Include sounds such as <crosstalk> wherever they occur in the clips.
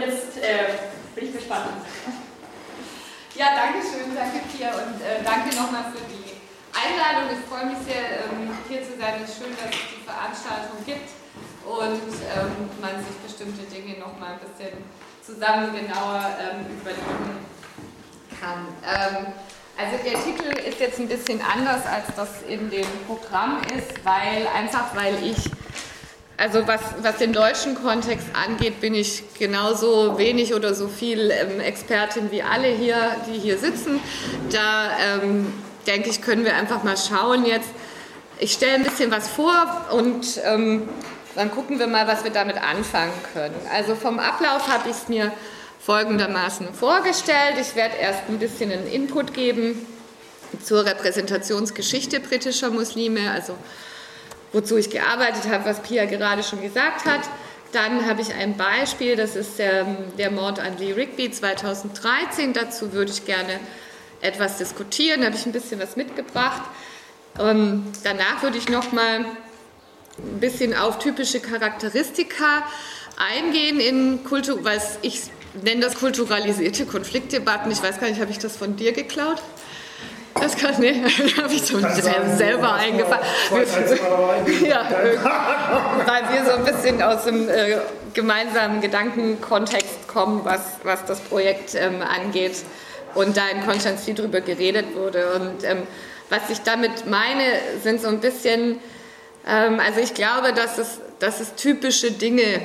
Und jetzt äh, bin ich gespannt. Ja, danke schön, danke Pia und äh, danke nochmal für die Einladung. Ich freue mich sehr, ähm, hier zu sein. Es ist schön, dass es die Veranstaltung gibt und ähm, man sich bestimmte Dinge nochmal ein bisschen zusammen genauer ähm, überlegen kann. Ähm, also der Titel ist jetzt ein bisschen anders, als das in dem Programm ist, weil einfach weil ich, also was, was den deutschen Kontext angeht, bin ich genauso wenig oder so viel ähm, Expertin wie alle hier, die hier sitzen. Da ähm, denke ich, können wir einfach mal schauen jetzt. Ich stelle ein bisschen was vor und ähm, dann gucken wir mal, was wir damit anfangen können. Also vom Ablauf habe ich es mir folgendermaßen vorgestellt. Ich werde erst ein bisschen einen Input geben zur Repräsentationsgeschichte britischer Muslime, also wozu ich gearbeitet habe, was Pia gerade schon gesagt hat. Dann habe ich ein Beispiel, das ist der, der Mord an Lee Rigby 2013. Dazu würde ich gerne etwas diskutieren, da habe ich ein bisschen was mitgebracht. Ähm, danach würde ich noch mal ein bisschen auf typische Charakteristika eingehen in Kultur, weil ich nenne das kulturalisierte Konfliktdebatten. Ich weiß gar nicht, habe ich das von dir geklaut? Das kann, nee, <laughs> habe ich so selber eingefallen. <laughs> Ja, weil wir so ein bisschen aus dem äh, gemeinsamen Gedankenkontext kommen, was, was das Projekt ähm, angeht. Und da in Konstanz viel drüber geredet wurde. Und ähm, was ich damit meine, sind so ein bisschen, ähm, also ich glaube, dass es, dass es typische Dinge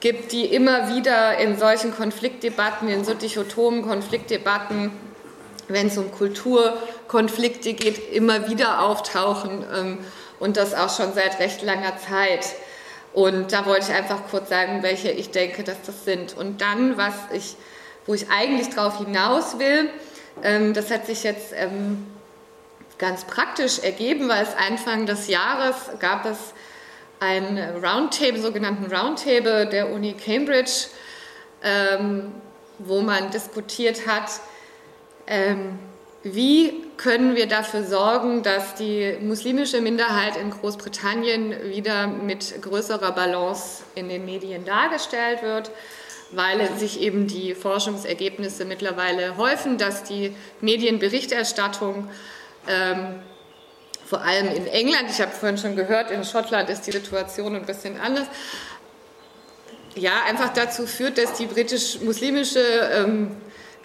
gibt, die immer wieder in solchen Konfliktdebatten, in so dichotomen Konfliktdebatten, wenn es um Kulturkonflikte geht, immer wieder auftauchen ähm, und das auch schon seit recht langer Zeit. Und da wollte ich einfach kurz sagen, welche ich denke, dass das sind. Und dann, was ich, wo ich eigentlich darauf hinaus will, ähm, das hat sich jetzt ähm, ganz praktisch ergeben, weil es Anfang des Jahres gab es einen Roundtable, sogenannten Roundtable der Uni Cambridge, ähm, wo man diskutiert hat, ähm, wie können wir dafür sorgen, dass die muslimische Minderheit in Großbritannien wieder mit größerer Balance in den Medien dargestellt wird, weil sich eben die Forschungsergebnisse mittlerweile häufen, dass die Medienberichterstattung ähm, vor allem in England, ich habe vorhin schon gehört, in Schottland ist die Situation ein bisschen anders, ja, einfach dazu führt, dass die britisch-muslimische ähm,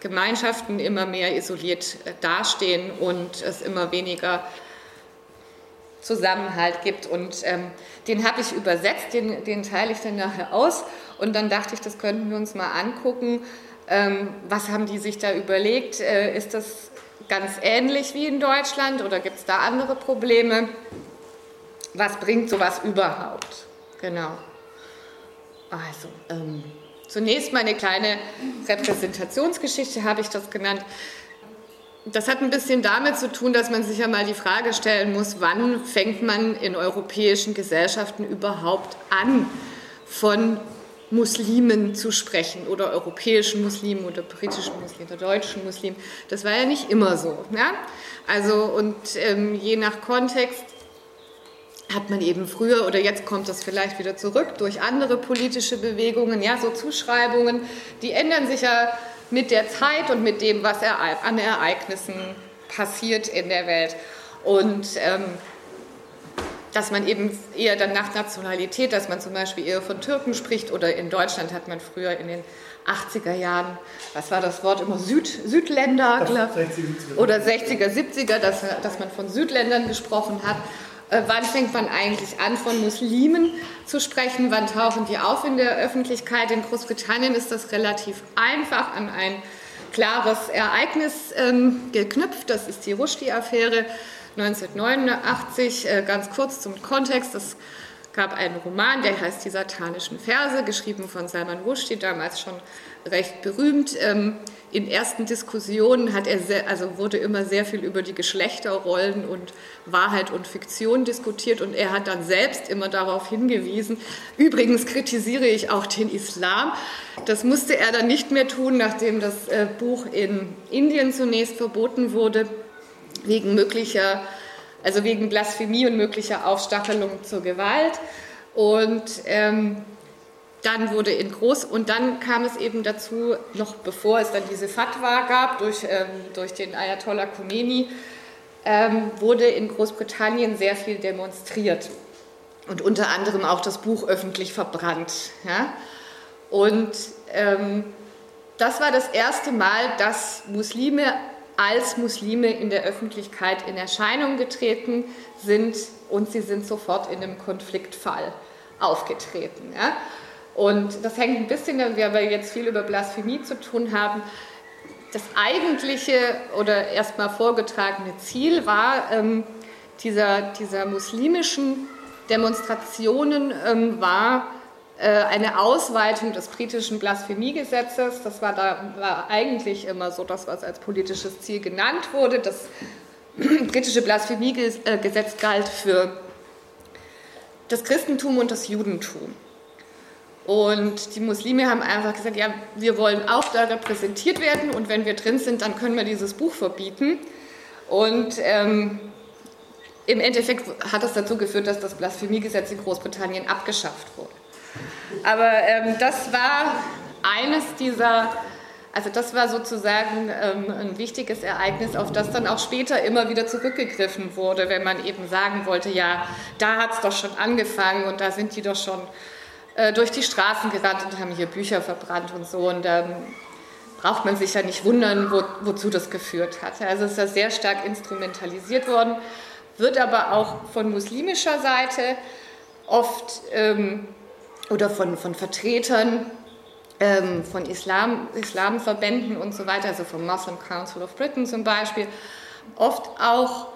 Gemeinschaften immer mehr isoliert äh, dastehen und es immer weniger Zusammenhalt gibt. Und ähm, den habe ich übersetzt, den, den teile ich dann nachher aus. Und dann dachte ich, das könnten wir uns mal angucken. Ähm, was haben die sich da überlegt? Äh, ist das ganz ähnlich wie in Deutschland oder gibt es da andere Probleme? Was bringt sowas überhaupt? Genau. Also, ähm, zunächst mal eine kleine Repräsentationsgeschichte, habe ich das genannt. Das hat ein bisschen damit zu tun, dass man sich ja mal die Frage stellen muss, wann fängt man in europäischen Gesellschaften überhaupt an, von Muslimen zu sprechen oder europäischen Muslimen oder britischen Muslimen oder deutschen Muslimen. Das war ja nicht immer so. Ja? Also und ähm, je nach Kontext hat man eben früher oder jetzt kommt das vielleicht wieder zurück durch andere politische Bewegungen, ja, so Zuschreibungen, die ändern sich ja mit der Zeit und mit dem, was an Ereignissen passiert in der Welt. Und ähm, dass man eben eher dann nach Nationalität, dass man zum Beispiel eher von Türken spricht oder in Deutschland hat man früher in den 80er Jahren, was war das Wort immer, Süd, Südländer glaub, 60, oder 60er, 70er, dass, dass man von Südländern gesprochen hat. Äh, wann fängt man eigentlich an, von Muslimen zu sprechen? Wann tauchen die auf in der Öffentlichkeit? In Großbritannien ist das relativ einfach an ein klares Ereignis ähm, geknüpft. Das ist die Rushdie-Affäre 1989, äh, ganz kurz zum Kontext, es gab einen Roman, der heißt Die satanischen Verse, geschrieben von Salman Rushdie, damals schon recht berühmt. Ähm, in ersten Diskussionen hat er sehr, also wurde immer sehr viel über die Geschlechterrollen und Wahrheit und Fiktion diskutiert und er hat dann selbst immer darauf hingewiesen. Übrigens kritisiere ich auch den Islam. Das musste er dann nicht mehr tun, nachdem das äh, Buch in Indien zunächst verboten wurde wegen möglicher, also wegen Blasphemie und möglicher Aufstachelung zur Gewalt. Und ähm, dann wurde in Groß und dann kam es eben dazu, noch bevor es dann diese Fatwa gab durch, ähm, durch den Ayatollah Khomeini, ähm, wurde in Großbritannien sehr viel demonstriert und unter anderem auch das Buch öffentlich verbrannt. Ja? Und ähm, das war das erste Mal, dass Muslime als Muslime in der Öffentlichkeit in Erscheinung getreten sind und sie sind sofort in einem Konfliktfall aufgetreten. Ja? Und das hängt ein bisschen, weil wir jetzt viel über Blasphemie zu tun haben. Das eigentliche oder erstmal vorgetragene Ziel war, ähm, dieser, dieser muslimischen Demonstrationen ähm, war eine Ausweitung des britischen Blasphemiegesetzes. Das war, da, war eigentlich immer so das, was als politisches Ziel genannt wurde. Das <clears throat> britische Blasphemiegesetz galt für das Christentum und das Judentum. Und die Muslime haben einfach gesagt, ja, wir wollen auch da repräsentiert werden und wenn wir drin sind, dann können wir dieses Buch verbieten. Und ähm, im Endeffekt hat das dazu geführt, dass das Blasphemiegesetz in Großbritannien abgeschafft wurde. Aber ähm, das war eines dieser, also das war sozusagen ähm, ein wichtiges Ereignis, auf das dann auch später immer wieder zurückgegriffen wurde, wenn man eben sagen wollte, ja, da hat es doch schon angefangen und da sind die doch schon äh, durch die Straßen gerannt und haben hier Bücher verbrannt und so. Und ähm, braucht man sich ja nicht wundern, wo, wozu das geführt hat. Also ist ja sehr stark instrumentalisiert worden, wird aber auch von muslimischer Seite oft ähm, oder von, von Vertretern ähm, von Islam, Islamverbänden und so weiter, also vom Muslim Council of Britain zum Beispiel, oft auch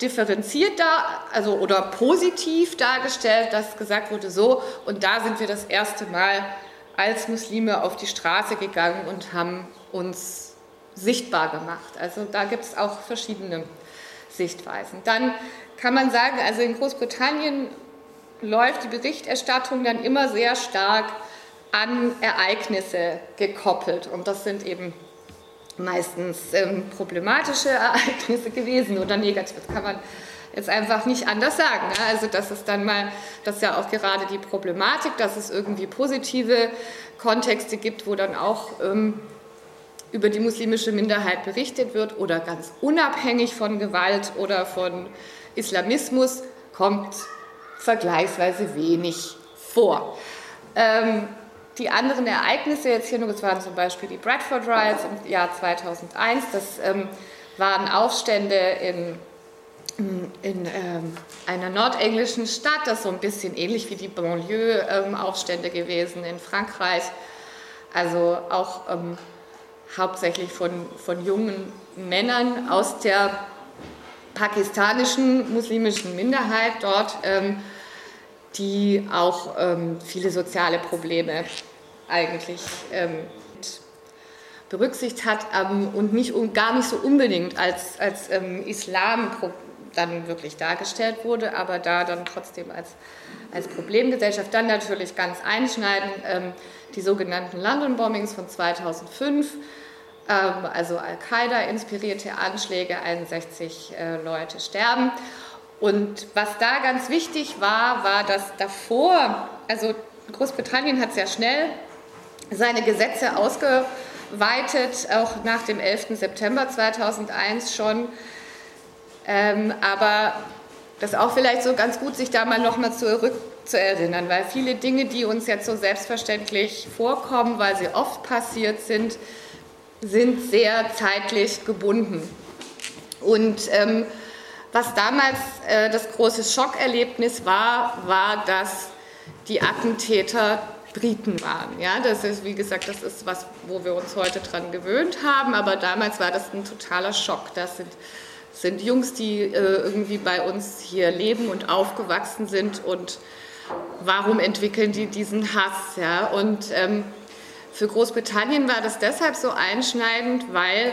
differenziert da, also oder positiv dargestellt, dass gesagt wurde, so, und da sind wir das erste Mal als Muslime auf die Straße gegangen und haben uns sichtbar gemacht. Also da gibt es auch verschiedene Sichtweisen. Dann kann man sagen, also in Großbritannien läuft die Berichterstattung dann immer sehr stark an Ereignisse gekoppelt. Und das sind eben meistens ähm, problematische Ereignisse gewesen oder negativ. Das kann man jetzt einfach nicht anders sagen. Ne? Also das ist dann mal, das ist ja auch gerade die Problematik, dass es irgendwie positive Kontexte gibt, wo dann auch ähm, über die muslimische Minderheit berichtet wird oder ganz unabhängig von Gewalt oder von Islamismus kommt vergleichsweise wenig vor. Ähm, die anderen Ereignisse jetzt hier nur, das waren zum Beispiel die Bradford Riots im Jahr 2001, das ähm, waren Aufstände in, in ähm, einer nordenglischen Stadt, das ist so ein bisschen ähnlich wie die Banlieue-Aufstände ähm, gewesen in Frankreich, also auch ähm, hauptsächlich von, von jungen Männern aus der pakistanischen muslimischen Minderheit dort ähm, die auch ähm, viele soziale Probleme eigentlich ähm, berücksichtigt hat ähm, und nicht, gar nicht so unbedingt als, als ähm, Islam dann wirklich dargestellt wurde, aber da dann trotzdem als, als Problemgesellschaft. Dann natürlich ganz einschneidend ähm, die sogenannten London Bombings von 2005 ähm, also Al-Qaida-inspirierte Anschläge, 61 äh, Leute sterben. Und was da ganz wichtig war, war, dass davor, also Großbritannien hat sehr schnell seine Gesetze ausgeweitet, auch nach dem 11. September 2001 schon. Ähm, aber das ist auch vielleicht so ganz gut, sich da mal nochmal zurück zu erinnern, weil viele Dinge, die uns jetzt so selbstverständlich vorkommen, weil sie oft passiert sind, sind sehr zeitlich gebunden. Und ähm, was damals äh, das große Schockerlebnis war, war, dass die Attentäter Briten waren. Ja, das ist, wie gesagt, das ist was, wo wir uns heute dran gewöhnt haben, aber damals war das ein totaler Schock. Das sind, sind Jungs, die äh, irgendwie bei uns hier leben und aufgewachsen sind und warum entwickeln die diesen Hass? Ja? Und ähm, für Großbritannien war das deshalb so einschneidend, weil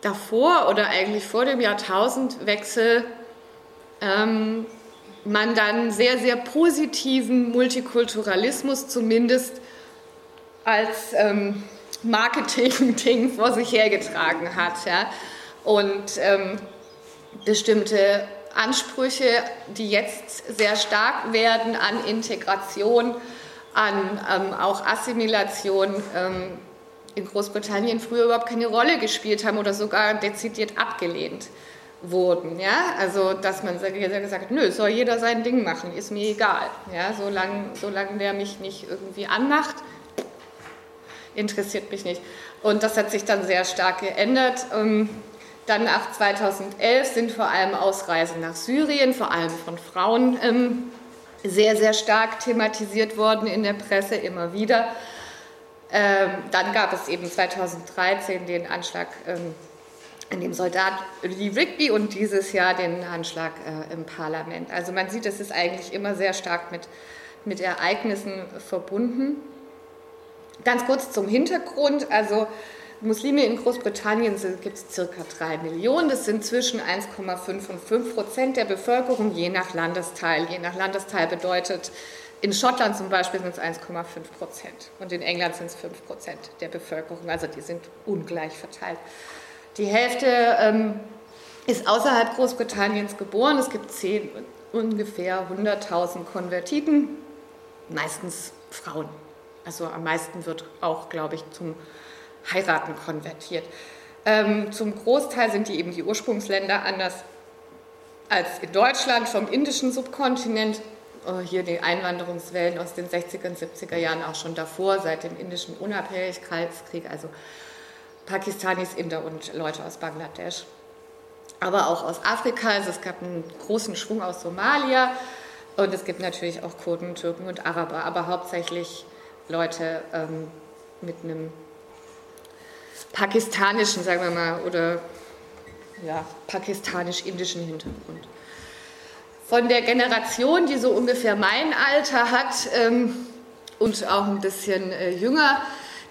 davor oder eigentlich vor dem Jahrtausendwechsel ähm, man dann sehr, sehr positiven Multikulturalismus zumindest als ähm, Marketing-Ding vor sich hergetragen hat. Ja? Und ähm, bestimmte Ansprüche, die jetzt sehr stark werden an Integration, an ähm, auch Assimilation ähm, in Großbritannien früher überhaupt keine Rolle gespielt haben oder sogar dezidiert abgelehnt wurden. Ja? Also, dass man gesagt hat, nö, soll jeder sein Ding machen, ist mir egal. Ja? Solange, solange der mich nicht irgendwie anmacht, interessiert mich nicht. Und das hat sich dann sehr stark geändert. Ähm, dann nach 2011 sind vor allem Ausreisen nach Syrien, vor allem von Frauen, ähm, sehr, sehr stark thematisiert worden in der Presse immer wieder. Ähm, dann gab es eben 2013 den Anschlag an dem Soldat Lee Rigby und dieses Jahr den Anschlag äh, im Parlament. Also man sieht, es ist eigentlich immer sehr stark mit, mit Ereignissen verbunden. Ganz kurz zum Hintergrund. Also Muslime in Großbritannien gibt es circa drei Millionen. Das sind zwischen 1,5 und 5 Prozent der Bevölkerung, je nach Landesteil. Je nach Landesteil bedeutet, in Schottland zum Beispiel sind es 1,5 Prozent und in England sind es 5 Prozent der Bevölkerung. Also die sind ungleich verteilt. Die Hälfte ähm, ist außerhalb Großbritanniens geboren. Es gibt zehn, ungefähr 100.000 Konvertiten, meistens Frauen. Also am meisten wird auch, glaube ich, zum Heiraten konvertiert. Ähm, zum Großteil sind die eben die Ursprungsländer anders als in Deutschland vom indischen Subkontinent. Oh, hier die Einwanderungswellen aus den 60er und 70er Jahren auch schon davor, seit dem indischen Unabhängigkeitskrieg, also Pakistanis, Inder und Leute aus Bangladesch. Aber auch aus Afrika, also es gab einen großen Schwung aus Somalia und es gibt natürlich auch Kurden, Türken und Araber, aber hauptsächlich Leute ähm, mit einem pakistanischen, sagen wir mal, oder ja, pakistanisch-indischen Hintergrund. Von der Generation, die so ungefähr mein Alter hat ähm, und auch ein bisschen äh, jünger,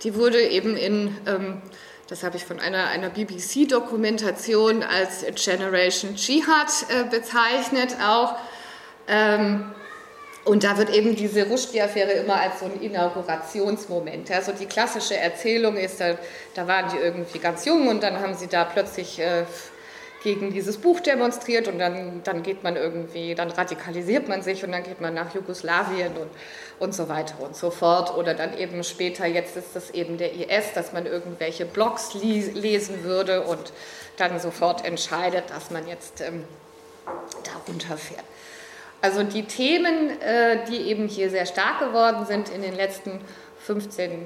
die wurde eben in, ähm, das habe ich von einer, einer BBC-Dokumentation als Generation Jihad äh, bezeichnet auch. Ähm, und da wird eben diese Rushdie-Affäre immer als so ein Inaugurationsmoment. Also die klassische Erzählung ist, da, da waren die irgendwie ganz jung und dann haben sie da plötzlich äh, gegen dieses Buch demonstriert und dann, dann geht man irgendwie, dann radikalisiert man sich und dann geht man nach Jugoslawien und, und so weiter und so fort. Oder dann eben später, jetzt ist das eben der IS, dass man irgendwelche Blogs lesen würde und dann sofort entscheidet, dass man jetzt ähm, da runterfährt. Also die Themen, äh, die eben hier sehr stark geworden sind in den letzten 15,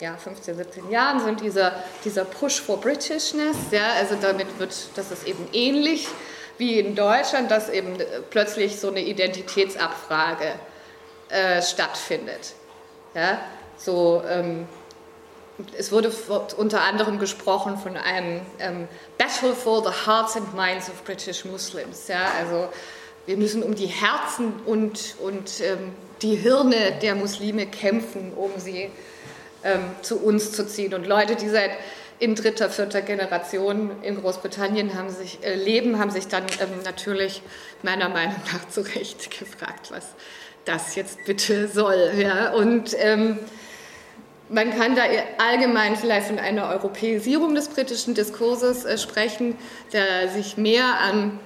ja, 15 17 Jahren, sind dieser, dieser Push for Britishness. Ja, also damit wird, das ist eben ähnlich wie in Deutschland, dass eben plötzlich so eine Identitätsabfrage äh, stattfindet. Ja, so, ähm, es wurde unter anderem gesprochen von einem ähm, Battle for the Hearts and Minds of British Muslims. Ja, also wir müssen um die Herzen und, und ähm, die Hirne der Muslime kämpfen, um sie ähm, zu uns zu ziehen. Und Leute, die seit in dritter, vierter Generation in Großbritannien haben sich, äh, leben, haben sich dann ähm, natürlich meiner Meinung nach zu Recht <laughs> gefragt, was das jetzt bitte soll. Ja? Und ähm, man kann da allgemein vielleicht von einer Europäisierung des britischen Diskurses äh, sprechen, der sich mehr an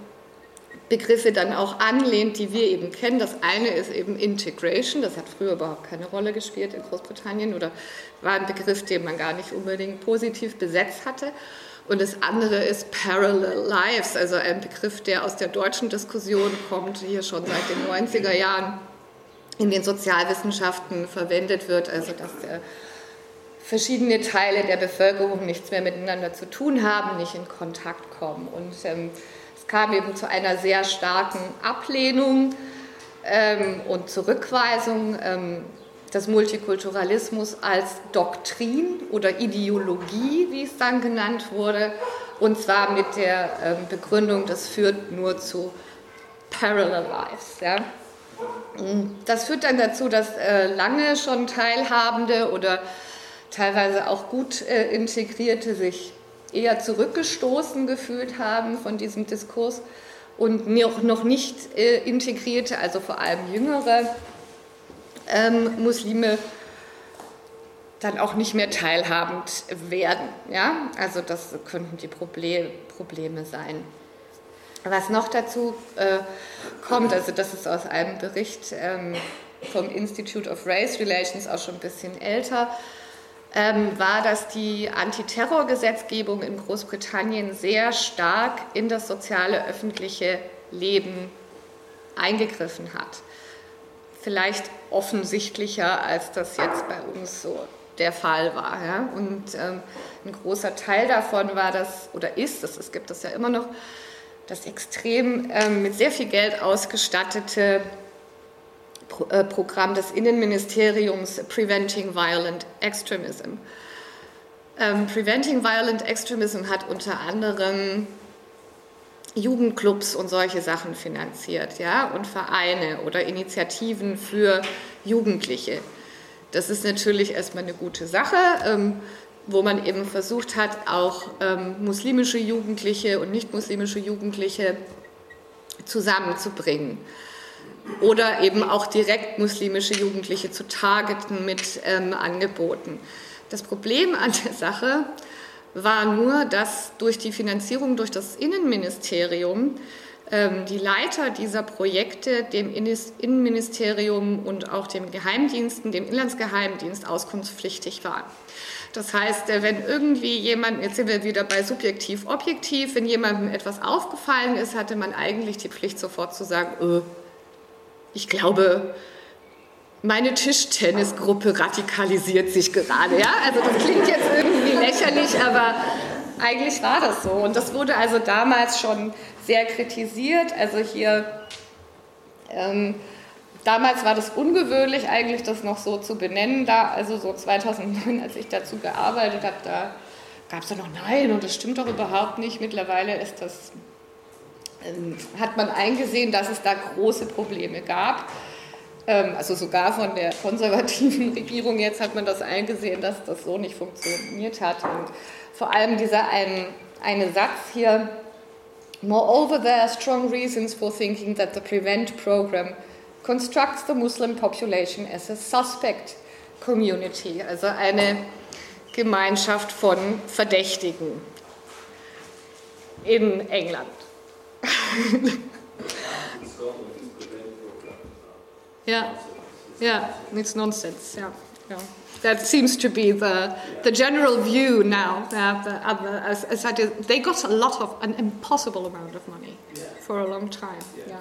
Begriffe dann auch anlehnt, die wir eben kennen. Das eine ist eben Integration, das hat früher überhaupt keine Rolle gespielt in Großbritannien oder war ein Begriff, den man gar nicht unbedingt positiv besetzt hatte. Und das andere ist Parallel Lives, also ein Begriff, der aus der deutschen Diskussion kommt, hier schon seit den 90er Jahren in den Sozialwissenschaften verwendet wird, also dass der verschiedene Teile der Bevölkerung nichts mehr miteinander zu tun haben, nicht in Kontakt kommen. Und ähm, kam eben zu einer sehr starken Ablehnung ähm, und Zurückweisung ähm, des Multikulturalismus als Doktrin oder Ideologie, wie es dann genannt wurde, und zwar mit der ähm, Begründung, das führt nur zu Parallel Lives. Ja. Das führt dann dazu, dass äh, lange schon Teilhabende oder teilweise auch gut äh, Integrierte sich eher zurückgestoßen gefühlt haben von diesem Diskurs und noch nicht äh, integrierte, also vor allem jüngere ähm, Muslime, dann auch nicht mehr teilhabend werden. Ja? Also das könnten die Problem, Probleme sein. Was noch dazu äh, kommt, also das ist aus einem Bericht ähm, vom Institute of Race Relations, auch schon ein bisschen älter, ähm, war, dass die Antiterrorgesetzgebung in Großbritannien sehr stark in das soziale öffentliche Leben eingegriffen hat. Vielleicht offensichtlicher, als das jetzt bei uns so der Fall war. Ja? Und ähm, ein großer Teil davon war das, oder ist es, es gibt es ja immer noch, das extrem ähm, mit sehr viel Geld ausgestattete Programm des Innenministeriums Preventing Violent Extremism. Ähm, Preventing Violent Extremism hat unter anderem Jugendclubs und solche Sachen finanziert, ja, und Vereine oder Initiativen für Jugendliche. Das ist natürlich erstmal eine gute Sache, ähm, wo man eben versucht hat, auch ähm, muslimische Jugendliche und nicht-muslimische Jugendliche zusammenzubringen. Oder eben auch direkt muslimische Jugendliche zu targeten mit ähm, Angeboten. Das Problem an der Sache war nur, dass durch die Finanzierung durch das Innenministerium ähm, die Leiter dieser Projekte dem Innenministerium und auch dem Geheimdiensten, dem Inlandsgeheimdienst auskunftspflichtig waren. Das heißt, äh, wenn irgendwie jemand, jetzt sind wir wieder bei subjektiv, objektiv, wenn jemandem etwas aufgefallen ist, hatte man eigentlich die Pflicht sofort zu sagen, öh, ich glaube, meine Tischtennisgruppe radikalisiert sich gerade. Ja? Also das klingt jetzt irgendwie lächerlich, aber eigentlich war das so. Und das wurde also damals schon sehr kritisiert. Also hier, ähm, damals war das ungewöhnlich eigentlich, das noch so zu benennen. Da, also so 2009, als ich dazu gearbeitet habe, da gab es ja noch Nein und das stimmt doch überhaupt nicht. Mittlerweile ist das, hat man eingesehen, dass es da große Probleme gab. Ähm, also sogar von der konservativen <laughs> Regierung jetzt hat man das eingesehen, dass das so nicht funktioniert hat. Und vor allem dieser ein, eine Satz hier, Moreover, there are strong reasons for thinking that the PREVENT program constructs the Muslim population as a suspect community, also eine Gemeinschaft von Verdächtigen in England. Ja, yeah, it's nonsense. Yeah, yeah. That seems to be the, the general view now. That the other, as, as I did, they got a lot of, an impossible amount of money for a long time. Yeah.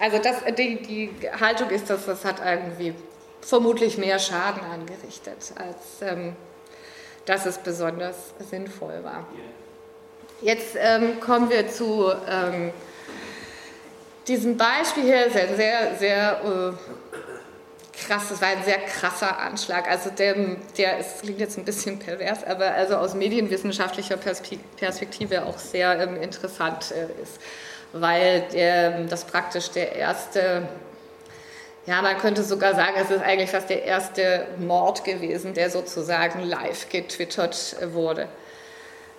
Also das, die, die Haltung ist, dass das hat irgendwie vermutlich mehr Schaden angerichtet, als ähm, dass es besonders sinnvoll war. Jetzt ähm, kommen wir zu ähm, diesem Beispiel hier ein sehr, sehr äh, krass, das war ein sehr krasser Anschlag. Also der, der ist, klingt jetzt ein bisschen pervers, aber also aus medienwissenschaftlicher Perspektive auch sehr ähm, interessant äh, ist, weil der, das praktisch der erste, ja, man könnte sogar sagen, es ist eigentlich fast der erste Mord gewesen, der sozusagen live getwittert wurde.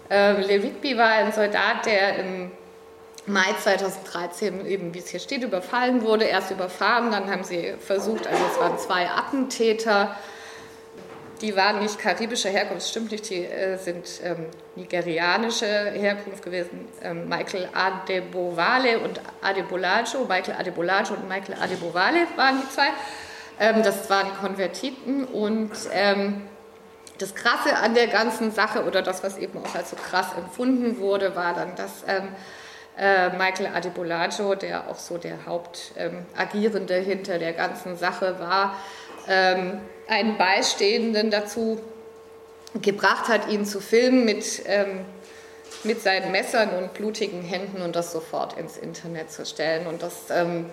Ähm, Le Rigby war ein Soldat, der im Mai 2013 eben, wie es hier steht, überfallen wurde. Erst überfahren, dann haben sie versucht, also es waren zwei Attentäter, die waren nicht karibischer Herkunft, stimmt nicht, die äh, sind ähm, nigerianische Herkunft gewesen. Ähm, Michael Adebowale und Adebolajo, Michael Adebolajo und Michael Adebowale waren die zwei. Ähm, das waren Konvertiten und ähm, das Krasse an der ganzen Sache oder das, was eben auch als so krass empfunden wurde, war dann, dass ähm, äh, Michael Adebolajo, der auch so der Hauptagierende ähm, hinter der ganzen Sache war, ähm, einen Beistehenden dazu gebracht hat, ihn zu filmen mit, ähm, mit seinen Messern und blutigen Händen und das sofort ins Internet zu stellen. Und das ähm,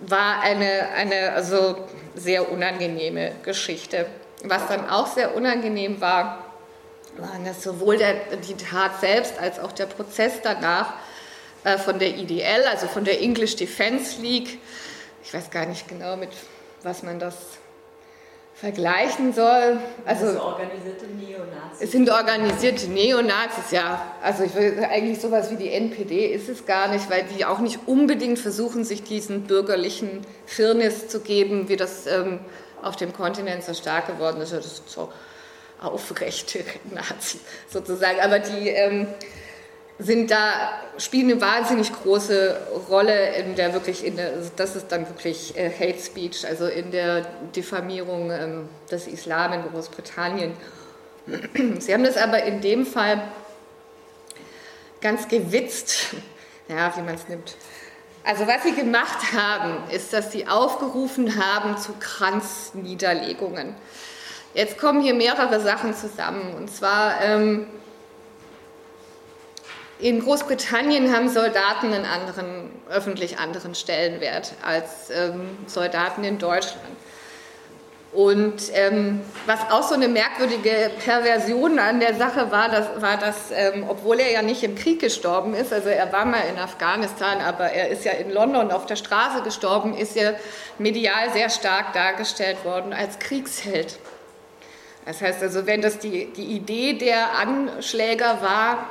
war eine, eine also sehr unangenehme Geschichte. Was dann auch sehr unangenehm war, waren das sowohl der, die Tat selbst als auch der Prozess danach äh, von der IDL, also von der English Defense League. Ich weiß gar nicht genau, mit was man das vergleichen soll. Also das organisierte Neonazis. Es sind organisierte Neonazis, ja. Also ich will eigentlich sowas wie die NPD ist es gar nicht, weil die auch nicht unbedingt versuchen, sich diesen bürgerlichen Firnis zu geben, wie das ähm, auf dem Kontinent so stark geworden ist. Das ist so aufrechte <laughs> Nazi sozusagen. Aber die, ähm, sind da, spielen eine wahnsinnig große Rolle in der wirklich, in der, das ist dann wirklich äh, Hate Speech, also in der Diffamierung ähm, des Islam in Großbritannien. <clears throat> Sie haben das aber in dem Fall ganz gewitzt, <laughs> ja, wie man es nimmt. Also was sie gemacht haben, ist, dass sie aufgerufen haben zu Kranzniederlegungen. Jetzt kommen hier mehrere Sachen zusammen. Und zwar ähm, in Großbritannien haben Soldaten einen anderen, öffentlich anderen Stellenwert als ähm, Soldaten in Deutschland. Und ähm, was auch so eine merkwürdige Perversion an der Sache war, das, war, dass, ähm, obwohl er ja nicht im Krieg gestorben ist, also er war mal in Afghanistan, aber er ist ja in London auf der Straße gestorben, ist er medial sehr stark dargestellt worden als Kriegsheld. Das heißt also, wenn das die, die Idee der Anschläger war,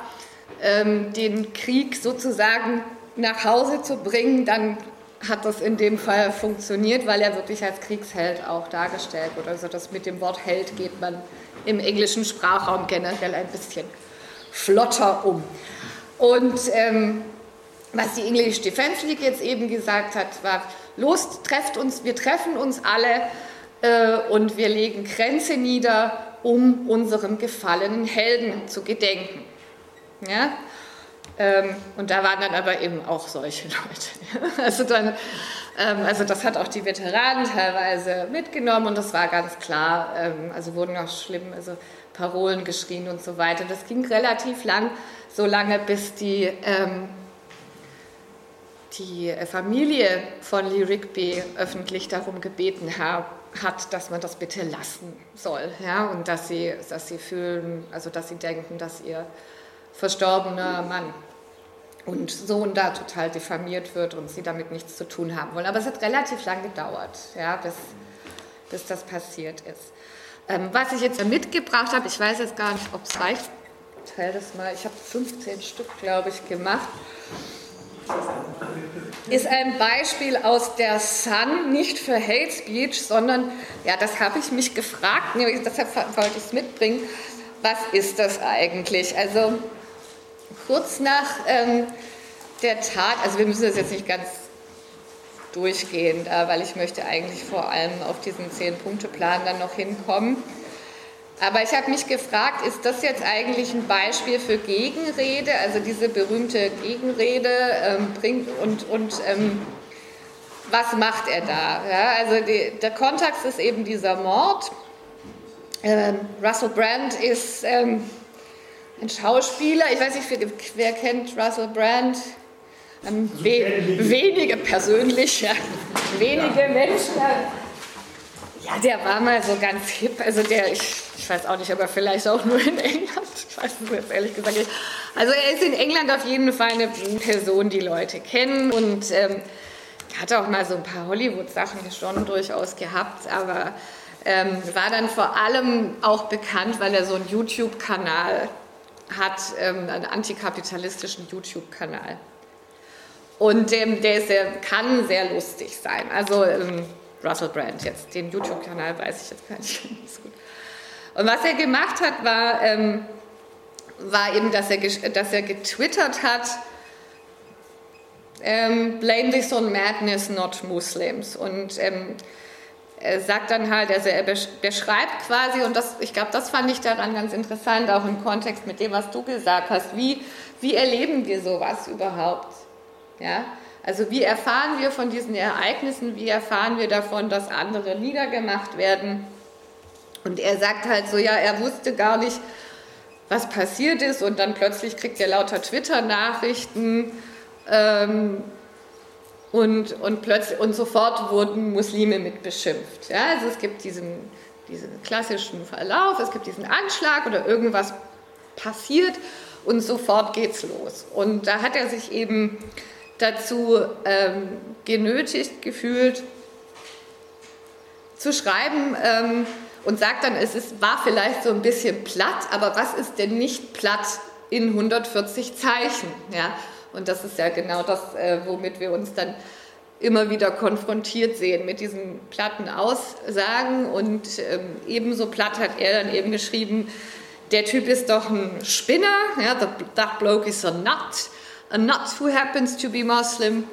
ähm, den Krieg sozusagen nach Hause zu bringen, dann hat das in dem Fall funktioniert, weil er wirklich als Kriegsheld auch dargestellt wurde. Also das mit dem Wort Held geht man im englischen Sprachraum generell ein bisschen flotter um. Und ähm, was die English Defense League jetzt eben gesagt hat, war, los, trefft uns, wir treffen uns alle äh, und wir legen Grenze nieder, um unserem gefallenen Helden zu gedenken. Ja? Ähm, und da waren dann aber eben auch solche <laughs> Leute. Also, dann, ähm, also das hat auch die Veteranen teilweise mitgenommen und das war ganz klar. Ähm, also wurden auch schlimm, also Parolen geschrien und so weiter. Das ging relativ lang, so lange bis die, ähm, die Familie von Lee Rigby öffentlich darum gebeten hat, hat, dass man das bitte lassen soll. Ja? Und dass sie, dass sie fühlen, also dass sie denken, dass ihr verstorbener Mann und Sohn da total diffamiert wird und sie damit nichts zu tun haben wollen. Aber es hat relativ lang gedauert, ja, bis, bis das passiert ist. Ähm, was ich jetzt mitgebracht habe, ich weiß jetzt gar nicht, ob es reicht. Ich teile das mal. Ich habe 15 Stück, glaube ich, gemacht. Ist ein Beispiel aus der Sun, nicht für Hate Speech, sondern, ja, das habe ich mich gefragt, deshalb wollte ich es mitbringen. Was ist das eigentlich? Also, kurz nach ähm, der Tat, also wir müssen das jetzt nicht ganz durchgehen, äh, weil ich möchte eigentlich vor allem auf diesen Zehn-Punkte-Plan dann noch hinkommen. Aber ich habe mich gefragt, ist das jetzt eigentlich ein Beispiel für Gegenrede, also diese berühmte Gegenrede ähm, bringt und, und ähm, was macht er da? Ja, also die, der Kontext ist eben dieser Mord. Ähm, Russell Brand ist ähm, ein Schauspieler, ich weiß nicht, wer kennt Russell Brand? Ähm, we wenige persönlich, ja. wenige ja. Menschen. Ja, der war mal so ganz hip, also der, ich, ich weiß auch nicht, aber vielleicht auch nur in England, ich weiß es jetzt ehrlich gesagt nicht. Also er ist in England auf jeden Fall eine Person, die Leute kennen und ähm, hat auch mal so ein paar Hollywood-Sachen schon durchaus gehabt, aber ähm, war dann vor allem auch bekannt, weil er so einen YouTube-Kanal hat ähm, einen antikapitalistischen YouTube-Kanal. Und ähm, der ist sehr, kann sehr lustig sein. Also ähm, Russell Brand jetzt, den YouTube-Kanal weiß ich jetzt gar nicht <laughs> so gut. Und was er gemacht hat, war, ähm, war eben, dass er, dass er getwittert hat, ähm, blame this on madness, not Muslims. Und ähm, er sagt dann halt, also er beschreibt quasi, und das, ich glaube, das fand ich daran ganz interessant, auch im Kontext mit dem, was du gesagt hast, wie, wie erleben wir sowas überhaupt? Ja? Also wie erfahren wir von diesen Ereignissen, wie erfahren wir davon, dass andere niedergemacht werden? Und er sagt halt so, ja, er wusste gar nicht, was passiert ist und dann plötzlich kriegt er lauter Twitter-Nachrichten. Ähm, und, und, plötzlich, und sofort wurden Muslime mit beschimpft. Ja, also es gibt diesen, diesen klassischen Verlauf, es gibt diesen Anschlag oder irgendwas passiert und sofort geht's los. Und da hat er sich eben dazu ähm, genötigt gefühlt, zu schreiben ähm, und sagt dann, es ist, war vielleicht so ein bisschen platt, aber was ist denn nicht platt in 140 Zeichen? Ja? Und das ist ja genau das, äh, womit wir uns dann immer wieder konfrontiert sehen mit diesen platten Aussagen. Und ähm, ebenso platt hat er dann eben geschrieben, der Typ ist doch ein Spinner, ja, that bloke is a nut, a nut who happens to be Muslim.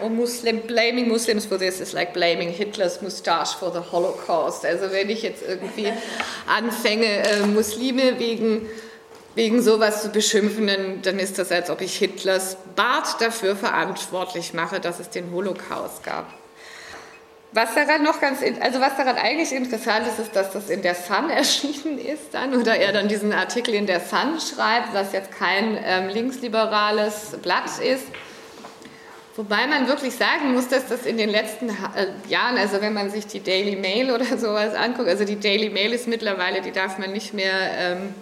Or Muslim, blaming Muslims for this is like blaming Hitler's mustache for the Holocaust. Also wenn ich jetzt irgendwie anfange, äh, Muslime wegen, wegen sowas zu beschimpfen, dann, ist das, als ob ich Hitlers Bart dafür verantwortlich mache, dass es den Holocaust gab. Was daran noch ganz, also was daran eigentlich interessant ist, ist, dass das in der Sun <laughs> erschienen ist dann oder er dann diesen Artikel in der Sun schreibt, was jetzt kein ähm, linksliberales Blatt ist. Wobei man wirklich sagen muss, dass das in den letzten äh, Jahren, also wenn man sich die Daily Mail oder sowas anguckt, also die Daily Mail ist mittlerweile, die darf man nicht mehr ähm,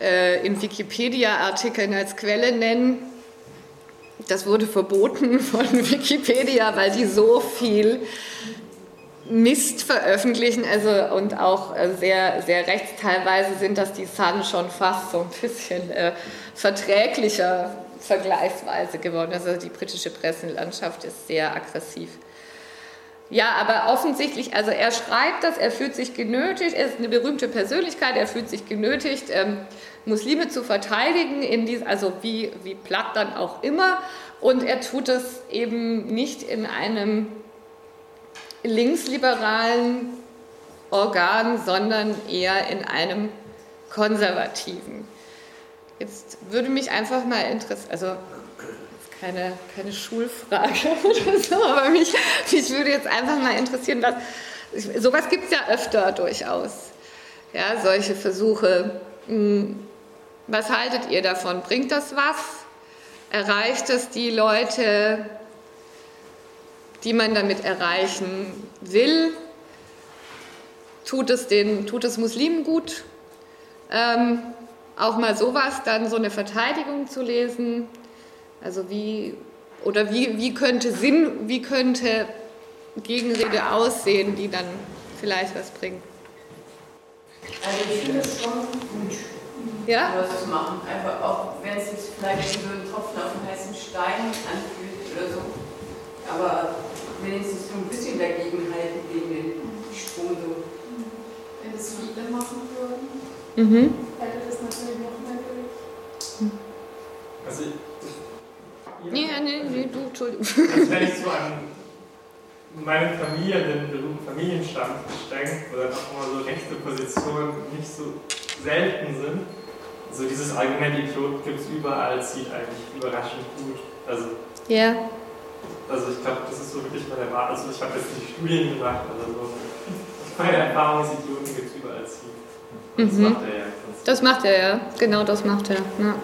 äh, in Wikipedia-Artikeln als Quelle nennen das wurde verboten <laughs> von Wikipedia, weil die so viel Mist veröffentlichen, also und auch äh, sehr, sehr rechts teilweise sind, dass die Sun schon fast so ein bisschen äh, verträglicher vergleichsweise geworden ist. Also die britische Presselandschaft ist sehr aggressiv. Ja, aber offensichtlich, also er schreibt das, er fühlt sich genötigt, er ist eine berühmte Persönlichkeit, er fühlt sich genötigt, ähm, Muslime zu verteidigen, in dies, also wie, wie platt dann auch immer. Und er tut es eben nicht in einem linksliberalen Organ, sondern eher in einem konservativen. Jetzt würde mich einfach mal interessieren, also keine, keine Schulfrage <laughs> oder so, aber mich, mich würde jetzt einfach mal interessieren, was, sowas gibt es ja öfter durchaus, ja, solche Versuche. Hm, was haltet ihr davon? Bringt das was? Erreicht es die Leute, die man damit erreichen will? Tut es, den, tut es Muslimen gut? Ähm, auch mal sowas, dann so eine Verteidigung zu lesen. Also wie, oder wie, wie könnte Sinn, wie könnte Gegenrede aussehen, die dann vielleicht was bringt? Also ich finde es schon gut ja? sowas zu machen. Einfach auch, wenn es sich vielleicht wie so ein Tropfen auf dem heißen Stein anfühlt oder so. Aber wenigstens so ein bisschen dagegen halten gegen den Strom so. Wenn es viele machen würden, mhm. hätte das natürlich noch mehr Gewicht. Also ich, Nee, nee, nee, du, Entschuldigung. Also wenn ich so an meine Familie, den berühmten Familienstand denke, wo dann auch immer so rechte Positionen nicht so selten sind, so dieses Argument, Idiot gibt es überall, zieht eigentlich überraschend gut. Also, ja. also ich glaube, das ist so wirklich meine Erfahrung. Also ich habe jetzt nicht Studien gemacht oder so. <laughs> Meine Erfahrung ist, Idioten gibt es überall ziehen. Das Mhm. macht er ja. Das macht er ja, genau das macht er. Ja.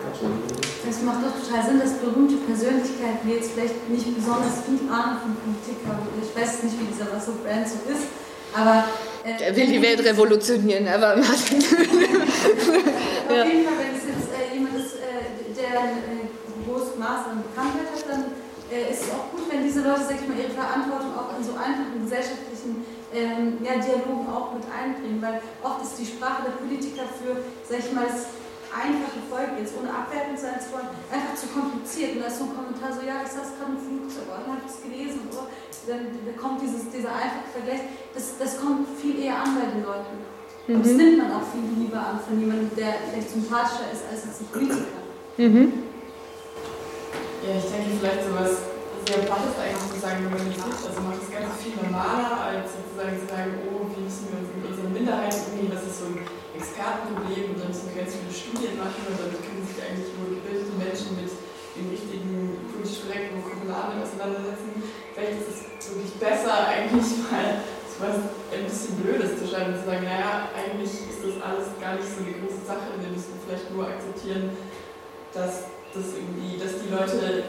Es macht doch total Sinn, dass berühmte Persönlichkeiten, die jetzt vielleicht nicht besonders viel Ahnung von Politik haben, ich weiß nicht, wie dieser Russell Brand so ist, aber... Äh, Er will die Welt revolutionieren, aber Martin. <laughs> Auf jeden Fall, wenn es jetzt äh, jemand ist, äh, der ein äh, großes Maß an Bekanntheit hat, dann äh, ist es auch gut, wenn diese Leute, sag ich mal, ihre Verantwortung auch in so einfachen gesellschaftlichen ähm, ja, Dialogen auch mit einbringen, weil oft ist die Sprache der Politiker für, sag ich mal, das einfache Volk, jetzt ohne abwertend sein zu wollen, einfach zu kompliziert. Und da ist so ein Kommentar so, ja, ich saß gerade im Flugzeug, oh, dann habe ich es gelesen und so. Dann, dann kommt dieses, dieser einfache Vergleich, das, das kommt viel eher an bei den Leuten. Und das Mhm. nimmt man auch viel lieber an von jemandem, der vielleicht sympathischer ist als jetzt ein Politiker. Mhm. Ja, ich denke vielleicht sowas sehr Plattes eigentlich zu sagen, wenn man nicht sieht. Also macht es ganz viel normaler, als sozusagen zu sagen, oh, wie müssen wir uns mit unseren Minderheiten umgehen, das ist so ein Expertenproblem und dann müssen wir ganz viele Studien machen und damit können sich eigentlich nur gebildete Menschen mit den richtigen politisch korrekten Vokabular auseinandersetzen. Vielleicht ist es wirklich besser, eigentlich mal was ein bisschen Blödes zu schreiben und zu sagen, naja, eigentlich ist das alles gar nicht so eine große Sache, wir müssen vielleicht nur akzeptieren, dass das irgendwie, dass die Leute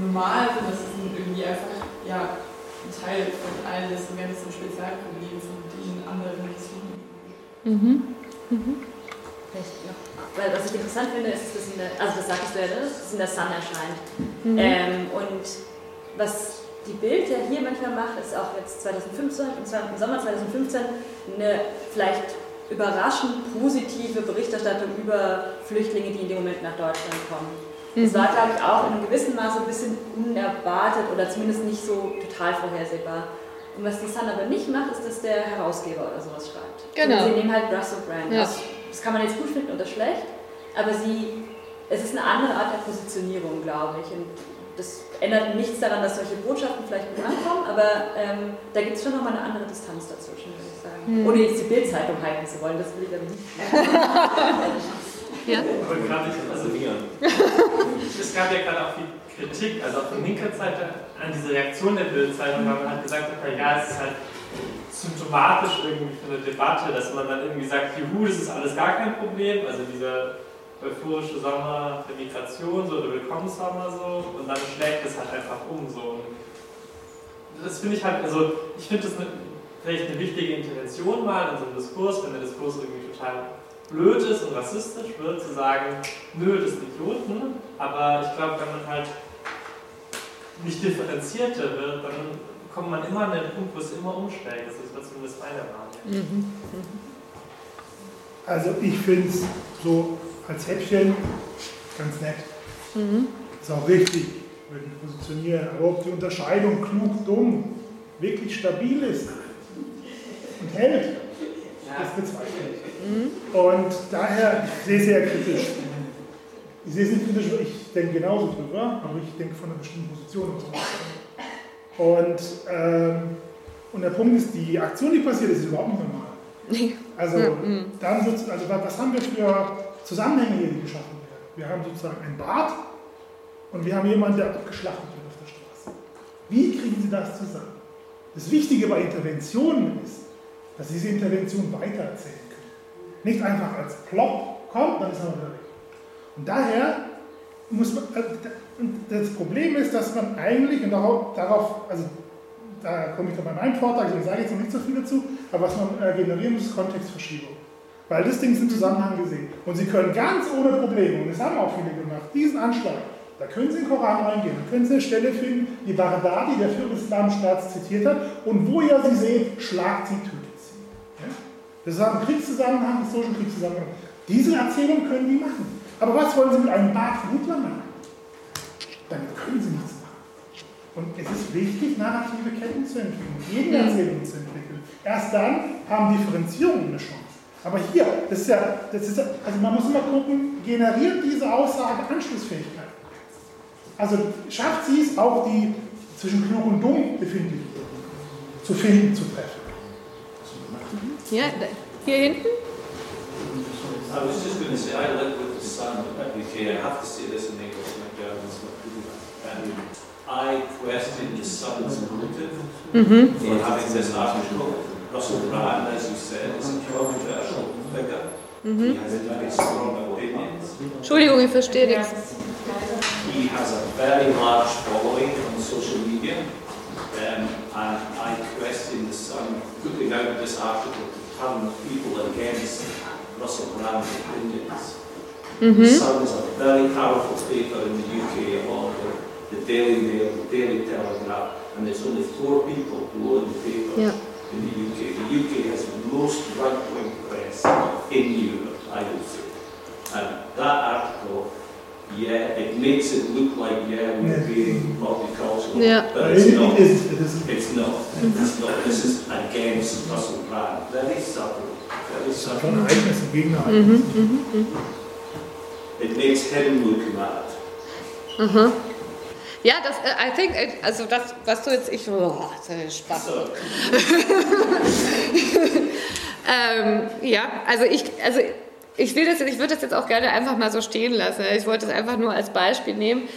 normal sind, dass es irgendwie einfach ja, ein Teil von allen ist und gar nicht so ein Spezialproblem von den anderen Muslimen. Mhm. Mhm. Weil was ich interessant finde, ist, dass in der, also das sagst du ja, dass es in der Sun erscheint. Mhm. Ähm, und was die Bild ja hier manchmal macht, ist auch jetzt 2015, im Sommer- im Sommer 2015, eine vielleicht überraschend positive Berichterstattung über Flüchtlinge, die in dem Moment nach Deutschland kommen. Das Mhm. war, glaube ich, auch in einem gewissen Maße ein bisschen unerwartet oder zumindest nicht so total vorhersehbar. Und was die Sun aber nicht macht, ist, dass der Herausgeber oder sowas schreibt. Genau. Und sie nehmen halt Russell Brand. Ja. Das kann man jetzt gut finden oder schlecht, aber sie, es ist eine andere Art der Positionierung, glaube ich. Und das ändert nichts daran, dass solche Botschaften vielleicht gut ankommen, aber ähm, da gibt es schon nochmal eine andere Distanz dazwischen, würde ich sagen. Hm. Ohne jetzt die Bildzeitung halten zu wollen, das will ich aber nicht. <laughs> <laughs> ja? Aber gerade, also, <laughs> es gab ja gerade auch viel Kritik, also auch von linker Seite, an diese Reaktion der Bildzeitung, weil man halt gesagt hat, ja, es ist halt symptomatisch irgendwie für eine Debatte, dass man dann irgendwie sagt, juhu, das ist alles gar kein Problem, also dieser euphorische Sommer der Migration, so der Willkommenssommer so, und dann schlägt es halt einfach um so. Das finde ich halt, also ich finde das eine, vielleicht eine wichtige Intervention mal in so einem Diskurs, wenn der Diskurs irgendwie total blöd ist und rassistisch wird, zu sagen, nö, das sind Idioten, aber ich glaube, wenn man halt nicht differenzierter wird, dann kommt man immer an den Punkt, wo es immer umsteigt. Das ist zumindest meine Wahrnehmung. Mhm. Also ich finde es so als Häppchen ganz nett. Mhm. Ist auch richtig, würde ich positionieren. Aber ob die Unterscheidung klug-dumm wirklich stabil ist und hält, das bezweifle ich. Mhm. Und daher sehr, sehr kritisch. Ich sehe es nicht kritisch, ich denke genauso drüber, aber ich denke von einer bestimmten Position. Und, ähm, und der Punkt ist, die Aktion, die passiert ist, überhaupt nicht normal. <laughs> Also, mhm. dann also was haben wir für Zusammenhänge hier, die geschaffen werden? Wir haben sozusagen ein Bad und wir haben jemanden, der abgeschlachtet wird auf der Straße. Wie kriegen Sie das zusammen? Das Wichtige bei Interventionen ist, dass diese Intervention weitererzählen können. Nicht einfach als Plop kommt, dann ist er wieder weg. Und daher muss man, äh, das Problem ist, dass man eigentlich, und darauf, also da komme ich dann bei meinem Vortrag, ich sage jetzt noch nicht so viel dazu, aber was man äh, generieren muss, ist Kontextverschiebung. Weil das Ding ist im Zusammenhang gesehen. Und Sie können ganz ohne Probleme, und das haben auch viele gemacht, diesen Anschlag, da können Sie in den Koran reingehen, da können Sie eine Stelle finden, die Baghdadi, der für Islamstaat zitiert hat, und wo ihr sie seht, schlagt sie. Ja? Das ist ein Kriegszusammenhang, historischen Kriegszusammenhang. Diese Erzählung können die machen. Aber was wollen Sie mit einem Bad von Hitler machen? Damit können Sie nichts machen. Und es ist wichtig, narrative Ketten zu entwickeln, Gegenerzählungen zu entwickeln. Erst dann haben Differenzierungen eine Chance. Aber hier, das ist ja, das ist, also man muss immer gucken, generiert diese Aussage Anschlussfähigkeit? Also schafft sie es auch, die zwischen klug und dumm befindlichen zu finden, zu treffen? Ja, hier hinten? I was just going to say, I live with the sun every day. I have to say this in English, my German's not good enough. I question the sun's motive mm-hmm. for having this article. Russell Brand, as you said, is a controversial figure. Mm-hmm. He has very strong opinions. Entschuldigung, ich verstehe nichts. He has a very large following on social media. Um, and I question Sun out this article to turn people against Russell Brand's opinions. Mm-hmm. The Sun is a very powerful paper in the UK, along with the Daily Mail, the Daily Telegraph, and there's only four people who own the paper yeah. in the UK. The UK has the most right-wing press in Europe, I would say. And that article yeah, it makes it look like, yeah, we're being multicultural, yeah. but it's not. It's not. It's not. This is against Russell Brand. Very subtle. Ereignisse, Gegenereignisse. Mhm, mhm, mhm. It makes him look mad. Mhm. Ja, das, äh, I think, it, also das, was du jetzt, ich, oh, das ist Spaß. So. <laughs> ähm, ja, also ich, also ich will das, ich würde das jetzt auch gerne einfach mal so stehen lassen. Ich wollte es einfach nur als Beispiel nehmen.